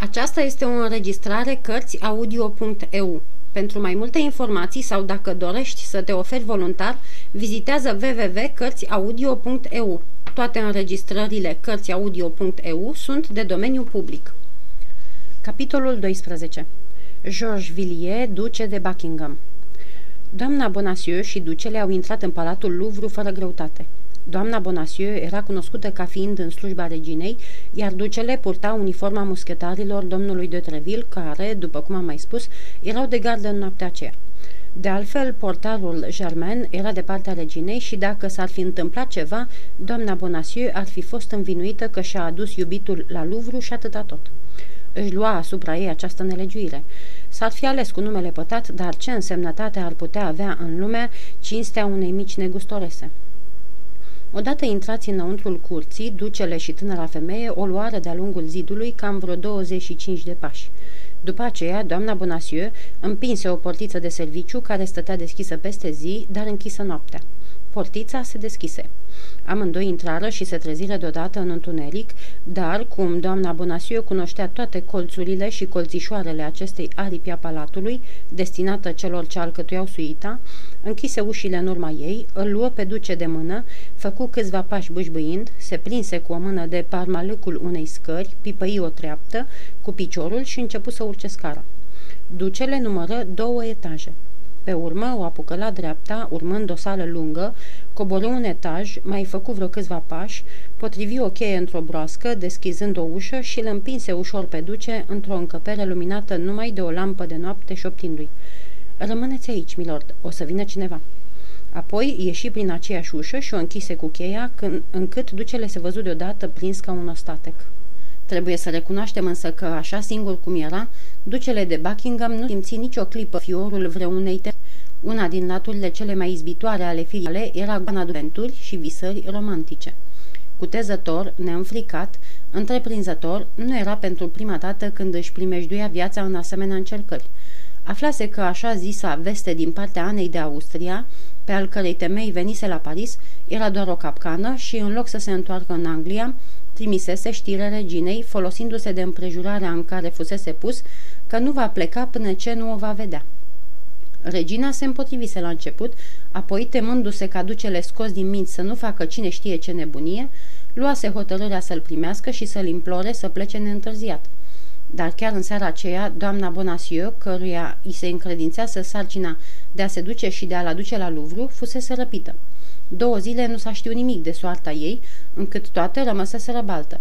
Aceasta este o înregistrare Cărțiaudio.eu. Pentru mai multe informații sau dacă dorești să te oferi voluntar, vizitează www.cărțiaudio.eu. Toate înregistrările Cărțiaudio.eu sunt de domeniu public. Capitolul 12 Georges Villiers, duce de Buckingham Doamna Bonacieux și ducele au intrat în palatul Louvre fără greutate. Doamna Bonacieux era cunoscută ca fiind în slujba reginei, iar ducele purta uniforma muschetarilor domnului de Treville, care, după cum am mai spus, erau de gardă în noaptea aceea. De altfel, portarul Germain era de partea reginei și dacă s-ar fi întâmplat ceva, doamna Bonacieux ar fi fost învinuită că și-a adus iubitul la Louvre și atâta tot. Își lua asupra ei această nelegiuire. S-ar fi ales cu numele pătat, dar ce însemnătate ar putea avea în lume cinstea unei mici negustorese? Odată intrați înăuntrul curții, ducele și tânăra femeie o luară de-a lungul zidului cam vreo 25 de pași. După aceea, doamna Bonacieux împinse o portiță de serviciu care stătea deschisă peste zi, dar închisă noaptea. Portița se deschise. Amândoi intrară și se treziră deodată în întuneric, dar, cum doamna Bonasiu cunoștea toate colțurile și colțișoarele acestei aripi a palatului, destinată celor ce alcătuiau suita, închise ușile în urma ei, îl luă pe duce de mână, făcu câțiva pași bâșbâind, se prinse cu o mână de parmalâcul unei scări, pipăi o treaptă cu piciorul și începu să urce scara. Ducele numără două etaje. Pe urmă o apucă la dreapta, urmând o sală lungă, coborâ un etaj, mai făcu vreo câțiva pași, potrivi o cheie într-o broască, deschizând o ușă și îl împinse ușor pe duce într-o încăpere luminată numai de o lampă de noapte șoptindu-i. Rămâneți aici, milord, o să vină cineva." Apoi ieși prin aceeași ușă și o închise cu cheia, când, încât ducele se văzut deodată prins ca un ostatec. Trebuie să recunoaștem însă că, așa singur cum era, ducele de Buckingham nu simți nicio clipă fiorul vreunei te- Una din laturile cele mai izbitoare ale filiale era goana de și visări romantice. Cutezător, neînfricat, întreprinzător, nu era pentru prima dată când își primejduia viața în asemenea încercări. Aflase că așa zisa veste din partea Anei de Austria, pe al cărei temei venise la Paris, era doar o capcană și, în loc să se întoarcă în Anglia, trimisese știre reginei, folosindu-se de împrejurarea în care fusese pus, că nu va pleca până ce nu o va vedea. Regina se împotrivise la început, apoi, temându-se ca ducele scos din minți să nu facă cine știe ce nebunie, luase hotărârea să-l primească și să-l implore să plece neîntârziat. Dar chiar în seara aceea, doamna Bonacieux, căruia îi se încredințează sarcina de a se duce și de a-l aduce la Louvre, fusese răpită. Două zile nu s-a știut nimic de soarta ei, încât toate rămăseseră baltă.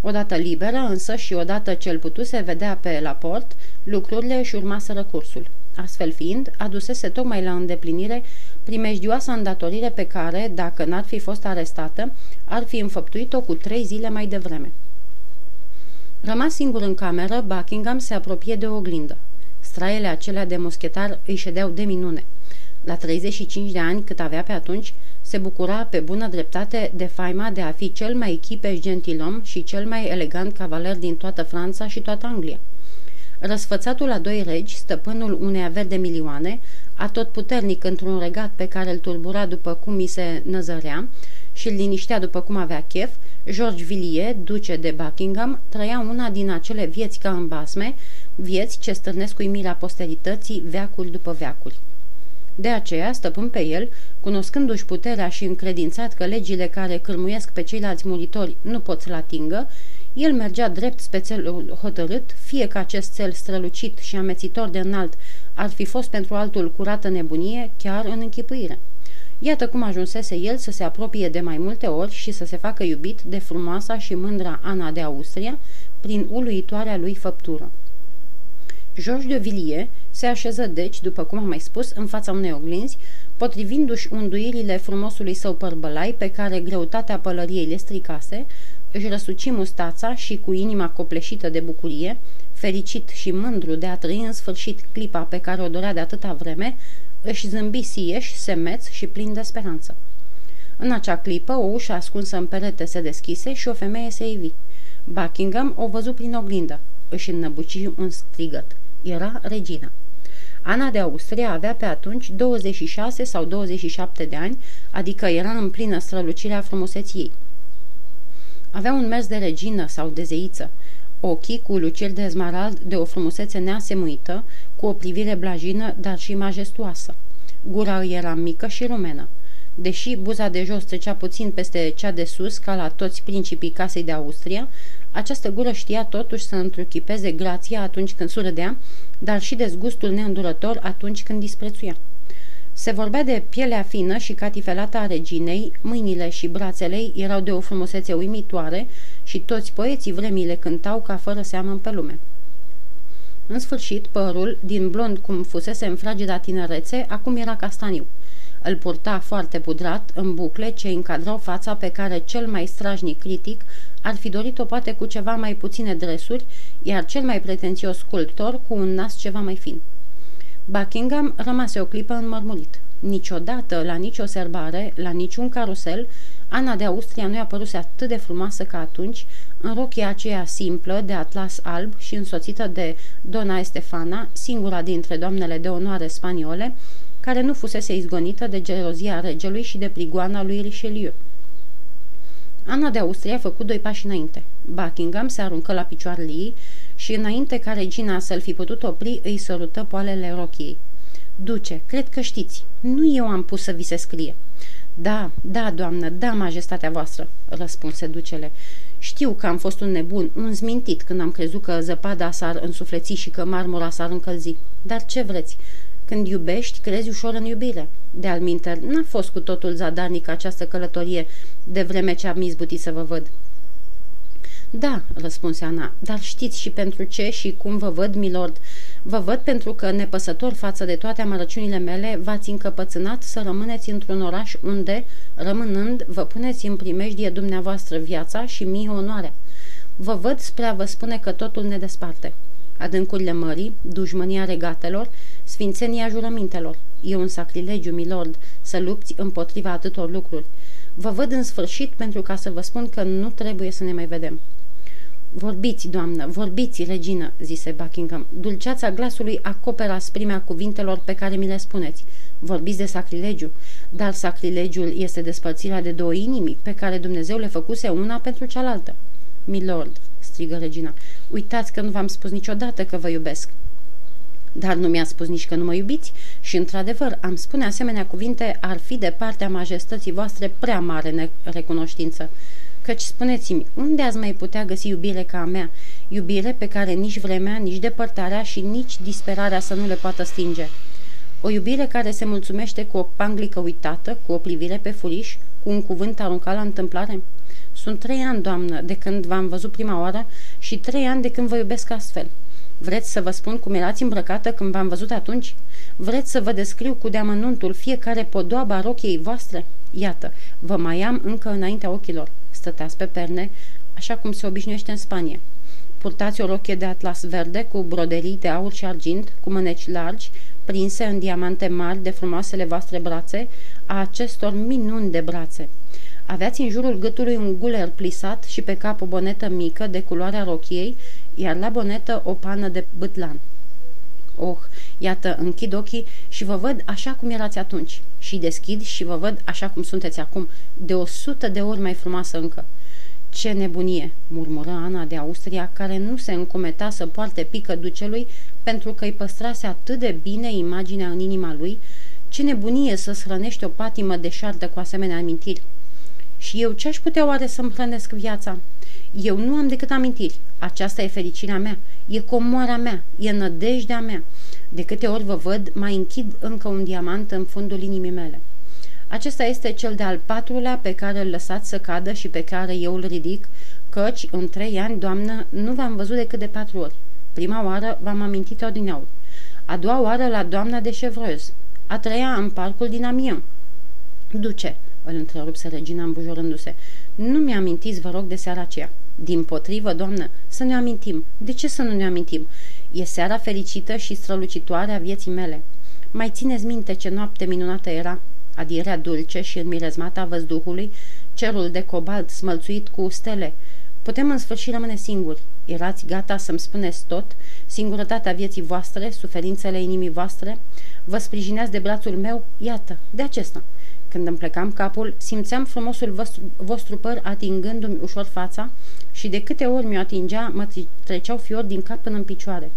Odată liberă, însă, și odată ce îl putuse vedea pe la port, lucrurile își urmaseră cursul. Astfel fiind, adusese tocmai la îndeplinire primejdioasa îndatorire pe care, dacă n-ar fi fost arestată, ar fi înfăptuit-o cu trei zile mai devreme. Rămas singur în cameră, Buckingham se apropie de o oglindă. Straiele acelea de muschetar îi ședeau de minune. La 35 de ani, cât avea pe atunci, se bucura pe bună dreptate de faima de a fi cel mai echipeș gentilom și cel mai elegant cavaler din toată Franța și toată Anglia. Răsfățatul la doi regi, stăpânul unei averi de milioane, atot puternic într-un regat pe care îl turbura după cum mi se năzărea și îl liniștea după cum avea chef, George Villiers, duce de Buckingham, trăia una din acele vieți ca în basme, vieți ce stârnesc uimirea posterității veacul după veacuri. De aceea, stăpân pe el, cunoscându-și puterea și încredințat că legile care cârmuiesc pe ceilalți muritori nu pot să-l atingă, el mergea drept spre țelul hotărât, fie că acest cel strălucit și amețitor de înalt ar fi fost pentru altul curată nebunie, chiar în închipuire. Iată cum ajunsese el să se apropie de mai multe ori și să se facă iubit de frumoasa și mândra Ana de Austria, prin uluitoarea lui făptură. Georges de Villiers se așeză deci, după cum am mai spus, în fața unei oglinzi, potrivindu-și unduirile frumosului său părbălai pe care greutatea pălăriei le stricase, își răsuci mustața și cu inima copleșită de bucurie, fericit și mândru de a trăi în sfârșit clipa pe care o dorea de atâta vreme, își zâmbi sieș, semeț și plin de speranță. În acea clipă, o ușă ascunsă în perete se deschise și o femeie se ivi. Buckingham o văzu prin oglindă. Își înnăbuci un strigăt. Era regina. Ana de Austria avea pe atunci 26 sau 27 de ani, adică era în plină strălucire a frumuseții ei. Avea un mers de regină sau de zeiță. Ochii cu luciri de zmarald de o frumusețe neasemuită, cu o privire blajină, dar și majestuoasă. Gura îi era mică și rumenă. Deși buza de jos trecea puțin peste cea de sus, ca la toți principii casei de Austria, această gură știa totuși să întruchipeze grația atunci când surâdea, dar și dezgustul neîndurător atunci când disprețuia. Se vorbea de pielea fină și catifelată a reginei, mâinile și brațele ei erau de o frumusețe uimitoare și toți poeții vremii le cântau ca fără seamă pe lume. În sfârșit, părul, din blond cum fusese în frageda tinerețe, acum era castaniu. Îl purta foarte pudrat, în bucle ce încadrau fața pe care cel mai strajnic critic ar fi dorit-o poate cu ceva mai puține dresuri, iar cel mai pretențios sculptor cu un nas ceva mai fin. Buckingham rămase o clipă înmărmurit. Niciodată, la nicio serbare, la niciun carusel, Ana de Austria nu i-a părut atât de frumoasă ca atunci, în rochia aceea simplă, de atlas alb și însoțită de Dona Estefana, singura dintre doamnele de onoare spaniole, care nu fusese izgonită de gelozia regelui și de prigoana lui Richelieu. Ana de Austria a făcut doi pași înainte. Buckingham se aruncă la picioarele ei și înainte ca regina să-l fi putut opri, îi sărută poalele rochiei. Duce, cred că știți. Nu eu am pus să vi se scrie." Da, da, doamnă, da, majestatea voastră," răspunse ducele. Știu că am fost un nebun, un zmintit când am crezut că zăpada s-ar însufleți și că marmura s-ar încălzi. Dar ce vreți? Când iubești, crezi ușor în iubire. De alminter, n-a fost cu totul zadarnică această călătorie, de vreme ce am izbutit să vă văd. Da, răspunse Ana, dar știți și pentru ce și cum vă văd, milord. Vă văd pentru că, nepăsător față de toate amărăciunile mele, v-ați încăpățânat să rămâneți într-un oraș unde, rămânând, vă puneți în primejdie dumneavoastră viața și mie onoarea. Vă văd spre a vă spune că totul ne desparte. Adâncurile mării, dușmânia regatelor, sfințenia jurămintelor. E un sacrilegiu, milord, să lupți împotriva atâtor lucruri. Vă văd în sfârșit pentru ca să vă spun că nu trebuie să ne mai vedem. Vorbiți, doamnă, vorbiți, regină, zise Buckingham. Dulceața glasului acoperă asprimea cuvintelor pe care mi le spuneți. Vorbiți de sacrilegiu, dar sacrilegiul este despărțirea de două inimi pe care Dumnezeu le făcuse una pentru cealaltă. Milord, strigă regina, uitați că nu v-am spus niciodată că vă iubesc. Dar nu mi-a spus nici că nu mă iubiți și, într-adevăr, am spune asemenea cuvinte ar fi de partea majestății voastre prea mare recunoștință. Căci spuneți-mi, unde ați mai putea găsi iubire ca a mea? Iubire pe care nici vremea, nici depărtarea și nici disperarea să nu le poată stinge. O iubire care se mulțumește cu o panglică uitată, cu o privire pe furiș, cu un cuvânt aruncat la întâmplare? Sunt trei ani, doamnă, de când v-am văzut prima oară și trei ani de când vă iubesc astfel. Vreți să vă spun cum erați îmbrăcată când v-am văzut atunci? Vreți să vă descriu cu deamănuntul fiecare podoaba rochiei voastre? Iată, vă mai am încă înaintea ochilor. Stăteați pe perne, așa cum se obișnuiește în Spanie. Purtați o rochie de atlas verde cu broderii de aur și argint, cu mâneci largi, prinse în diamante mari de frumoasele voastre brațe, a acestor minuni de brațe. Aveați în jurul gâtului un guler plisat și pe cap o bonetă mică de culoarea rochiei, iar la bonetă o pană de bâtlan. Oh, iată, închid ochii și vă văd așa cum erați atunci. Și deschid și vă văd așa cum sunteți acum, de o sută de ori mai frumoasă încă. Ce nebunie, murmură Ana de Austria, care nu se încometa să poarte pică ducelui pentru că îi păstrase atât de bine imaginea în inima lui, ce nebunie să-ți hrănești o patimă deșartă cu asemenea amintiri. Și eu ce-aș putea oare să-mi hrănesc viața? Eu nu am decât amintiri. Aceasta e fericirea mea, e comoara mea, e nădejdea mea. De câte ori vă văd, mai închid încă un diamant în fundul inimii mele. Acesta este cel de-al patrulea pe care îl lăsați să cadă și pe care eu îl ridic, căci în trei ani, doamnă, nu v-am văzut decât de patru ori. Prima oară v-am amintit odineauri. A doua oară la doamna de Chevreuse. A treia în parcul din Amiens. Duce, îl întrerupse regina îmbujorându-se. Nu mi-amintiți, vă rog, de seara aceea. Din potrivă, doamnă, să ne amintim. De ce să nu ne amintim? E seara fericită și strălucitoare a vieții mele. Mai țineți minte ce noapte minunată era? Adierea dulce și înmirezmata văzduhului, cerul de cobalt smălțuit cu stele. Putem în sfârșit rămâne singuri. Erați gata să-mi spuneți tot? Singurătatea vieții voastre, suferințele inimii voastre? Vă sprijineați de brațul meu? Iată, de acesta. Când îmi plecam capul, simțeam frumosul vostru, vostru păr atingându-mi ușor fața și de câte ori mi-o atingea, mă treceau fiori din cap până în picioare.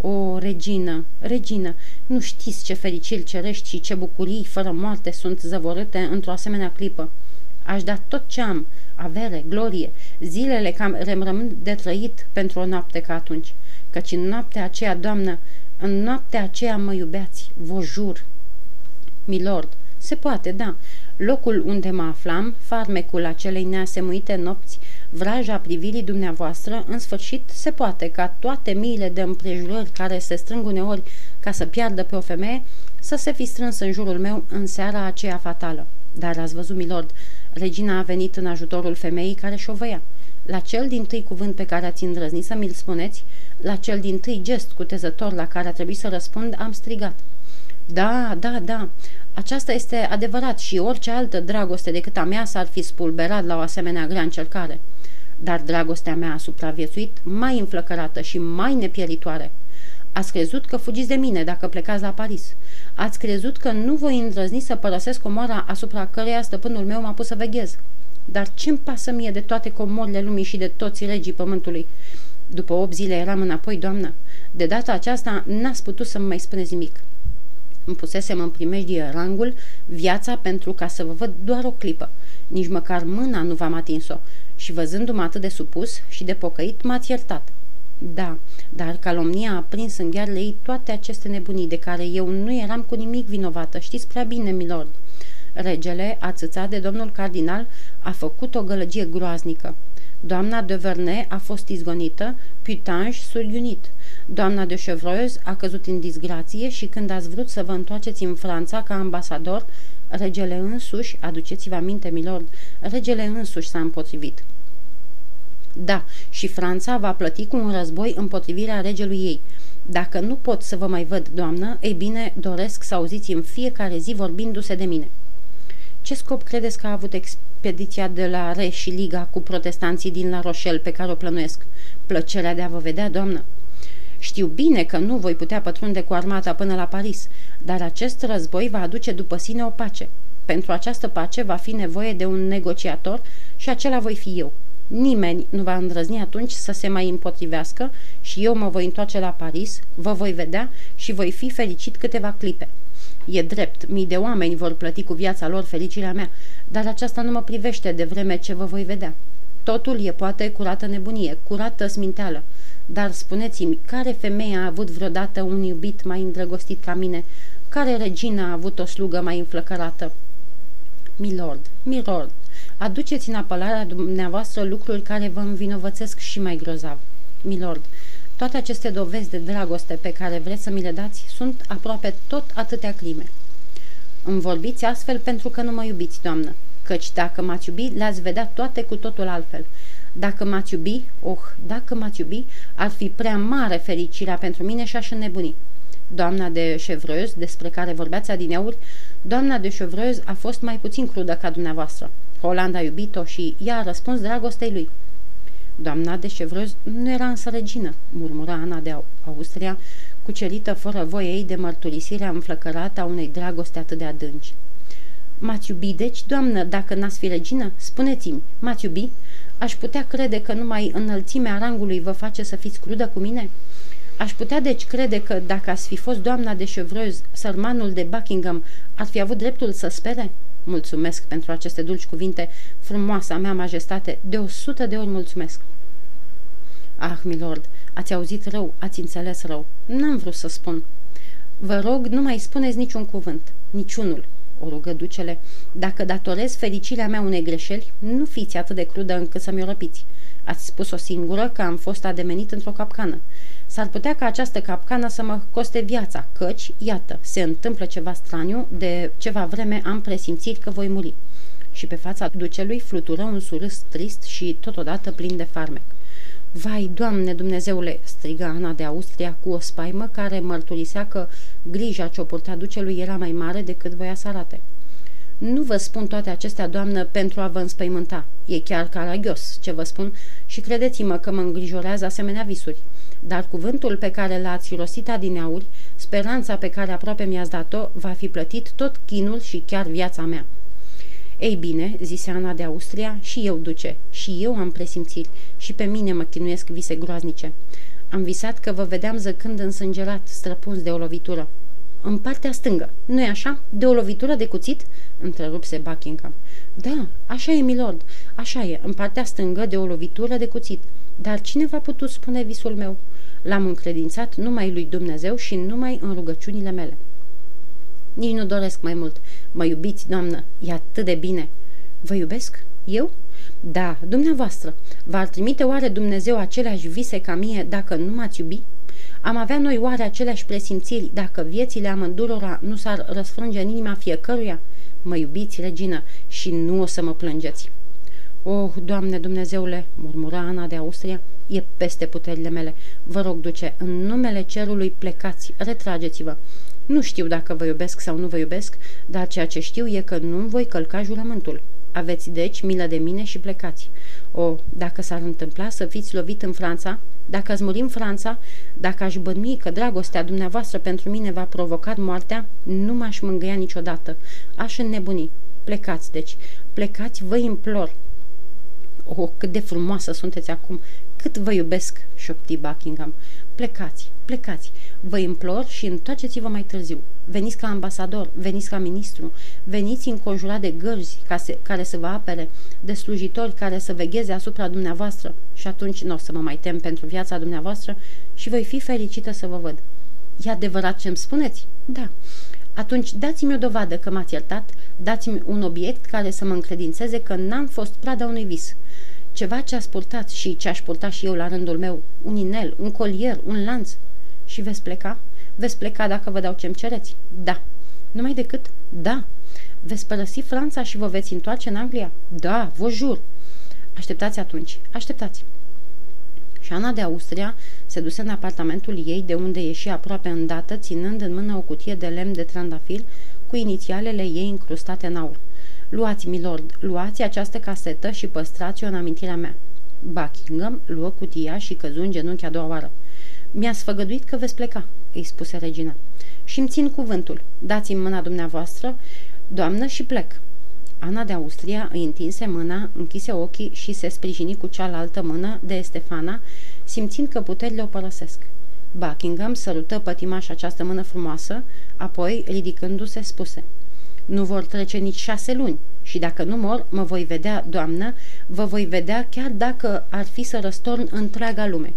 O, regină, regină, nu știți ce fericiri cerești și ce bucurii fără moarte sunt zăvorâte într-o asemenea clipă. Aș da tot ce am, avere, glorie, zilele cam rămân de trăit pentru o noapte ca atunci. Căci în noaptea aceea, doamnă, în noaptea aceea mă iubeați, vă jur. Milord, se poate, da. Locul unde mă aflam, farmecul acelei neasemuite nopți, vraja privirii dumneavoastră, în sfârșit se poate ca toate miile de împrejurări care se strâng uneori ca să piardă pe o femeie, să se fi strâns în jurul meu în seara aceea fatală. Dar ați văzut, milord, regina a venit în ajutorul femeii care șovăia. La cel din tâi cuvânt pe care ați îndrăznit să mi-l spuneți, la cel din tâi gest cutezător la care a trebuit să răspund, am strigat. Da, da, da, aceasta este adevărat și orice altă dragoste decât a mea s-ar fi spulberat la o asemenea grea încercare. Dar dragostea mea a supraviețuit mai înflăcărată și mai nepieritoare. Ați crezut că fugiți de mine dacă plecați la Paris. Ați crezut că nu voi îndrăzni să părăsesc comoara asupra căreia stăpânul meu m-a pus să veghez. Dar ce-mi pasă mie de toate comorile lumii și de toți regii pământului? După 8 zile eram înapoi, doamnă. De data aceasta n-ați putut să-mi mai spuneți nimic. Îmi pusesem în primejdie rangul, viața pentru ca să vă văd doar o clipă. Nici măcar mâna nu v-am atins-o și văzându-mă atât de supus și de pocăit, m-ați iertat. Da, dar calomnia a prins în ghearele ei toate aceste nebunii de care eu nu eram cu nimic vinovată, știți prea bine, milord. Regele, ațățat de domnul cardinal, a făcut o gălăgie groaznică. Doamna de Vernay a fost izgonită, Putange surgiunit. Doamna de Chevreuse a căzut în disgrație și când ați vrut să vă întoarceți în Franța ca ambasador, regele însuși, aduceți-vă aminte, milord, regele însuși s-a împotrivit. Da, și Franța va plăti cu un război împotrivirea regelui ei. Dacă nu pot să vă mai văd, doamnă, ei bine, doresc să auziți în fiecare zi vorbindu-se de mine. Ce scop credeți că a avut expediția de la Re și Liga cu protestanții din La Rochelle pe care o plănuiesc? Plăcerea de a vă vedea, doamnă. Știu bine că nu voi putea pătrunde cu armata până la Paris, dar acest război va aduce după sine o pace. Pentru această pace va fi nevoie de un negociator și acela voi fi eu. Nimeni nu va îndrăzni atunci să se mai împotrivească și eu mă voi întoarce la Paris, vă voi vedea și voi fi fericit câteva clipe. E drept, mii de oameni vor plăti cu viața lor fericirea mea, dar aceasta nu mă privește de vreme ce vă voi vedea. Totul e poate curată nebunie, curată sminteală. Dar spuneți-mi, care femeie a avut vreodată un iubit mai îndrăgostit ca mine? Care regină a avut o slugă mai înflăcărată? Milord, milord, aduceți în apălarea dumneavoastră lucruri care vă învinovățesc și mai grozav. Milord, toate aceste dovezi de dragoste pe care vreți să mi le dați sunt aproape tot atâtea crime. Îmi vorbiți astfel pentru că nu mă iubiți, doamnă, căci dacă m-ați iubi, le-ați vedea toate cu totul altfel. Dacă m-ați iubi, oh, dacă m-ați iubi, ar fi prea mare fericirea pentru mine și aș înnebuni. Doamna de Chevreuse, despre care vorbeați adineauri, doamna de Chevreuse a fost mai puțin crudă ca dumneavoastră. Roland a iubit-o și ea a răspuns dragostei lui. Doamna de Chevreuse nu era însă regină, murmura Ana de Austria, cucerită fără voie ei de mărturisirea înflăcărată a unei dragoste atât de adânci. M-ați iubi, deci, doamnă, dacă n-ați fi regină? Spuneți-mi, m-ați iubi? Aș putea crede că numai înălțimea rangului vă face să fiți crudă cu mine? Aș putea deci crede că dacă ați fi fost doamna de Chevreuse, sărmanul de Buckingham ar fi avut dreptul să spere? Mulțumesc pentru aceste dulci cuvinte, frumoasa mea majestate, de o sută de ori mulțumesc. Ah, milord, ați auzit rău, ați înțeles rău. N-am vrut să spun. Vă rog, nu mai spuneți niciun cuvânt, niciunul o rugă ducele, dacă datorez fericirea mea unei greșeli, nu fiți atât de crudă încât să mi-o răpiți. Ați spus o singură că am fost ademenit într-o capcană. S-ar putea ca această capcană să mă coste viața, căci, iată, se întâmplă ceva straniu, de ceva vreme am presimțit că voi muri. Și pe fața ducelui flutură un surâs trist și totodată plin de farmec. Vai, Doamne Dumnezeule!" striga Ana de Austria cu o spaimă care mărturisea că grija ce o purta ducelui era mai mare decât voia să arate. Nu vă spun toate acestea, doamnă, pentru a vă înspăimânta. E chiar caragios ce vă spun și credeți-mă că mă îngrijorează asemenea visuri. Dar cuvântul pe care l-ați rostit adineauri, speranța pe care aproape mi-ați dat-o, va fi plătit tot chinul și chiar viața mea. Ei bine, zise Ana de Austria, și eu, duce, și eu am presimțiri, și pe mine mă chinuiesc vise groaznice. Am visat că vă vedeam zăcând însângerat, străpuns de o lovitură. În partea stângă, nu-i așa? De o lovitură de cuțit?" întrerupse Buckingham. Da, așa e, milord, așa e, în partea stângă de o lovitură de cuțit. Dar cine v-a putut spune visul meu? L-am încredințat numai lui Dumnezeu și numai în rugăciunile mele. Nici nu doresc mai mult. Mă iubiți, doamnă, e atât de bine. Vă iubesc? Eu? Da, dumneavoastră. V-ar trimite oare Dumnezeu aceleași vise ca mie dacă nu m-ați iubi? Am avea noi oare aceleași presimțiri dacă viețile amândurora nu s-ar răsfrânge în inima fiecăruia? Mă iubiți, regină, și nu o să mă plângeți. Oh, Doamne Dumnezeule, murmura Ana de Austria, e peste puterile mele. Vă rog, duce, în numele cerului plecați, retrageți-vă. Nu știu dacă vă iubesc sau nu vă iubesc, dar ceea ce știu e că nu voi călca jurământul. Aveți deci milă de mine și plecați. O, dacă s-ar întâmpla să fiți lovit în Franța, dacă ați muri în Franța, dacă aș bănui că dragostea dumneavoastră pentru mine va provoca moartea, nu m-aș mângâia niciodată. Aș înnebuni. Plecați, deci. Plecați, vă implor. Oh, cât de frumoasă sunteți acum! Cât vă iubesc!" șopti Buckingham. Plecați, plecați! Vă implor și întoarceți-vă mai târziu. Veniți ca ambasador, veniți ca ministru, veniți înconjurat de gărzi ca se, care să vă apere, de slujitori care să vegheze asupra dumneavoastră și atunci nu o să mă mai tem pentru viața dumneavoastră și voi fi fericită să vă văd. E adevărat ce îmi spuneți? Da. Atunci dați-mi o dovadă că m-ați iertat, dați-mi un obiect care să mă încredințeze că n-am fost prada unui vis. Ceva ce ați purtat și ce aș purta și eu la rândul meu, un inel, un colier, un lanț, și veți pleca? Veți pleca dacă vă dau ce-mi cereți? Da. Numai decât? Da. Veți părăsi Franța și vă veți întoarce în Anglia? Da, vă jur. Așteptați atunci. Așteptați. Și Ana de Austria se duse în apartamentul ei, de unde ieși aproape îndată, ținând în mână o cutie de lemn de trandafir cu inițialele ei încrustate în aur. Luați, milord, luați această casetă și păstrați-o în amintirea mea. Buckingham luă cutia și căzu în genunchi a doua oară. Mi-a sfăgăduit că veți pleca, îi spuse regina. Și îmi țin cuvântul. Dați-mi mâna dumneavoastră, doamnă, și plec. Ana de Austria îi întinse mâna, închise ochii și se sprijini cu cealaltă mână de Estefana, simțind că puterile o părăsesc. Buckingham sărută pătimaș această mână frumoasă, apoi, ridicându-se, spuse Nu vor trece nici șase luni și dacă nu mor, mă voi vedea, doamnă, vă voi vedea chiar dacă ar fi să răstorn întreaga lume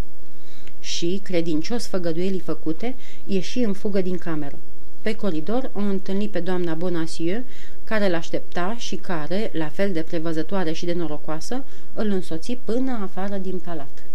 și, credincios făgăduielii făcute, ieși în fugă din cameră. Pe coridor o întâlni pe doamna Bonacieux, care l-aștepta și care, la fel de prevăzătoare și de norocoasă, îl însoți până afară din palat.